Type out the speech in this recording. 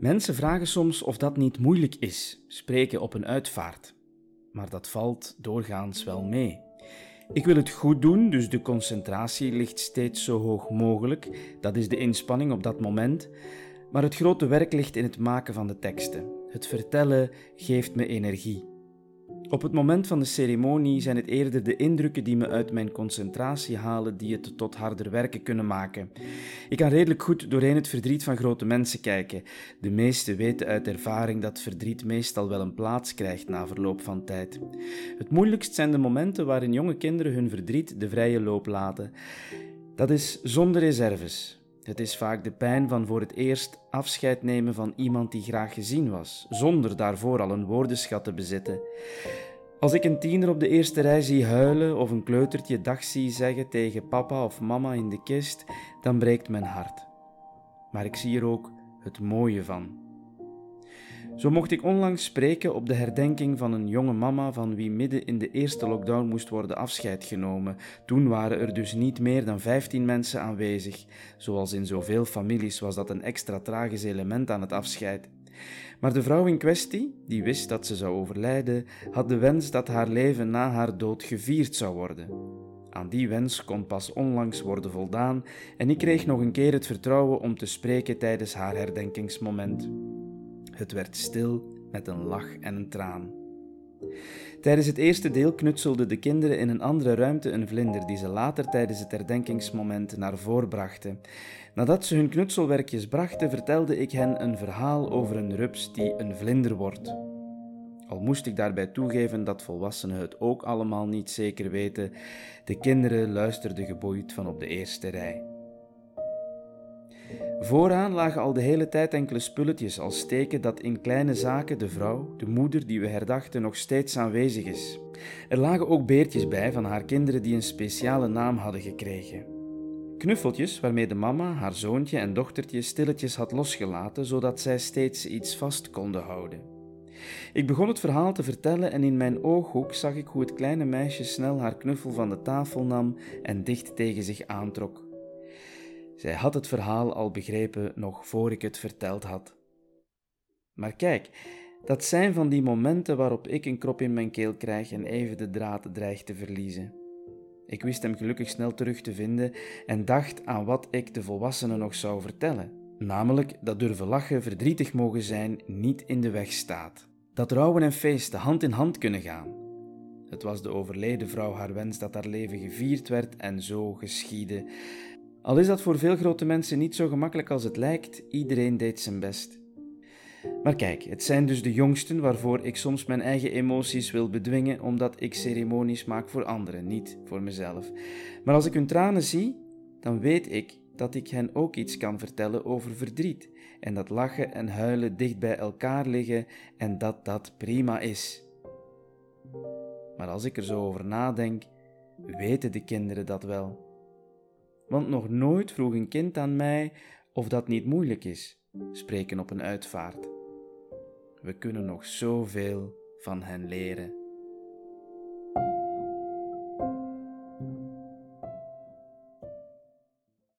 Mensen vragen soms of dat niet moeilijk is, spreken op een uitvaart. Maar dat valt doorgaans wel mee. Ik wil het goed doen, dus de concentratie ligt steeds zo hoog mogelijk. Dat is de inspanning op dat moment. Maar het grote werk ligt in het maken van de teksten. Het vertellen geeft me energie. Op het moment van de ceremonie zijn het eerder de indrukken die me uit mijn concentratie halen die het tot harder werken kunnen maken. Ik kan redelijk goed doorheen het verdriet van grote mensen kijken. De meesten weten uit ervaring dat verdriet meestal wel een plaats krijgt na verloop van tijd. Het moeilijkst zijn de momenten waarin jonge kinderen hun verdriet de vrije loop laten. Dat is zonder reserves. Het is vaak de pijn van voor het eerst afscheid nemen van iemand die graag gezien was, zonder daarvoor al een woordenschat te bezitten. Als ik een tiener op de eerste rij zie huilen of een kleutertje dag zie zeggen tegen papa of mama in de kist, dan breekt mijn hart. Maar ik zie er ook het mooie van. Zo mocht ik onlangs spreken op de herdenking van een jonge mama van wie midden in de eerste lockdown moest worden afscheid genomen. Toen waren er dus niet meer dan 15 mensen aanwezig. Zoals in zoveel families was dat een extra tragisch element aan het afscheid. Maar de vrouw in kwestie, die wist dat ze zou overlijden, had de wens dat haar leven na haar dood gevierd zou worden. Aan die wens kon pas onlangs worden voldaan en ik kreeg nog een keer het vertrouwen om te spreken tijdens haar herdenkingsmoment. Het werd stil met een lach en een traan. Tijdens het eerste deel knutselden de kinderen in een andere ruimte een vlinder die ze later tijdens het herdenkingsmoment naar voren brachten. Nadat ze hun knutselwerkjes brachten, vertelde ik hen een verhaal over een rups die een vlinder wordt. Al moest ik daarbij toegeven dat volwassenen het ook allemaal niet zeker weten, de kinderen luisterden geboeid van op de eerste rij. Vooraan lagen al de hele tijd enkele spulletjes als teken dat in kleine zaken de vrouw, de moeder die we herdachten, nog steeds aanwezig is. Er lagen ook beertjes bij van haar kinderen die een speciale naam hadden gekregen. Knuffeltjes waarmee de mama haar zoontje en dochtertje stilletjes had losgelaten, zodat zij steeds iets vast konden houden. Ik begon het verhaal te vertellen en in mijn ooghoek zag ik hoe het kleine meisje snel haar knuffel van de tafel nam en dicht tegen zich aantrok. Zij had het verhaal al begrepen nog voor ik het verteld had. Maar kijk, dat zijn van die momenten waarop ik een krop in mijn keel krijg en even de draad dreig te verliezen. Ik wist hem gelukkig snel terug te vinden en dacht aan wat ik de volwassenen nog zou vertellen. Namelijk dat durven lachen, verdrietig mogen zijn, niet in de weg staat. Dat rouwen en feesten hand in hand kunnen gaan. Het was de overleden vrouw haar wens dat haar leven gevierd werd en zo geschiedde. Al is dat voor veel grote mensen niet zo gemakkelijk als het lijkt, iedereen deed zijn best. Maar kijk, het zijn dus de jongsten waarvoor ik soms mijn eigen emoties wil bedwingen, omdat ik ceremonies maak voor anderen, niet voor mezelf. Maar als ik hun tranen zie, dan weet ik dat ik hen ook iets kan vertellen over verdriet en dat lachen en huilen dicht bij elkaar liggen en dat dat prima is. Maar als ik er zo over nadenk, weten de kinderen dat wel. Want nog nooit vroeg een kind aan mij of dat niet moeilijk is, spreken op een uitvaart. We kunnen nog zoveel van hen leren.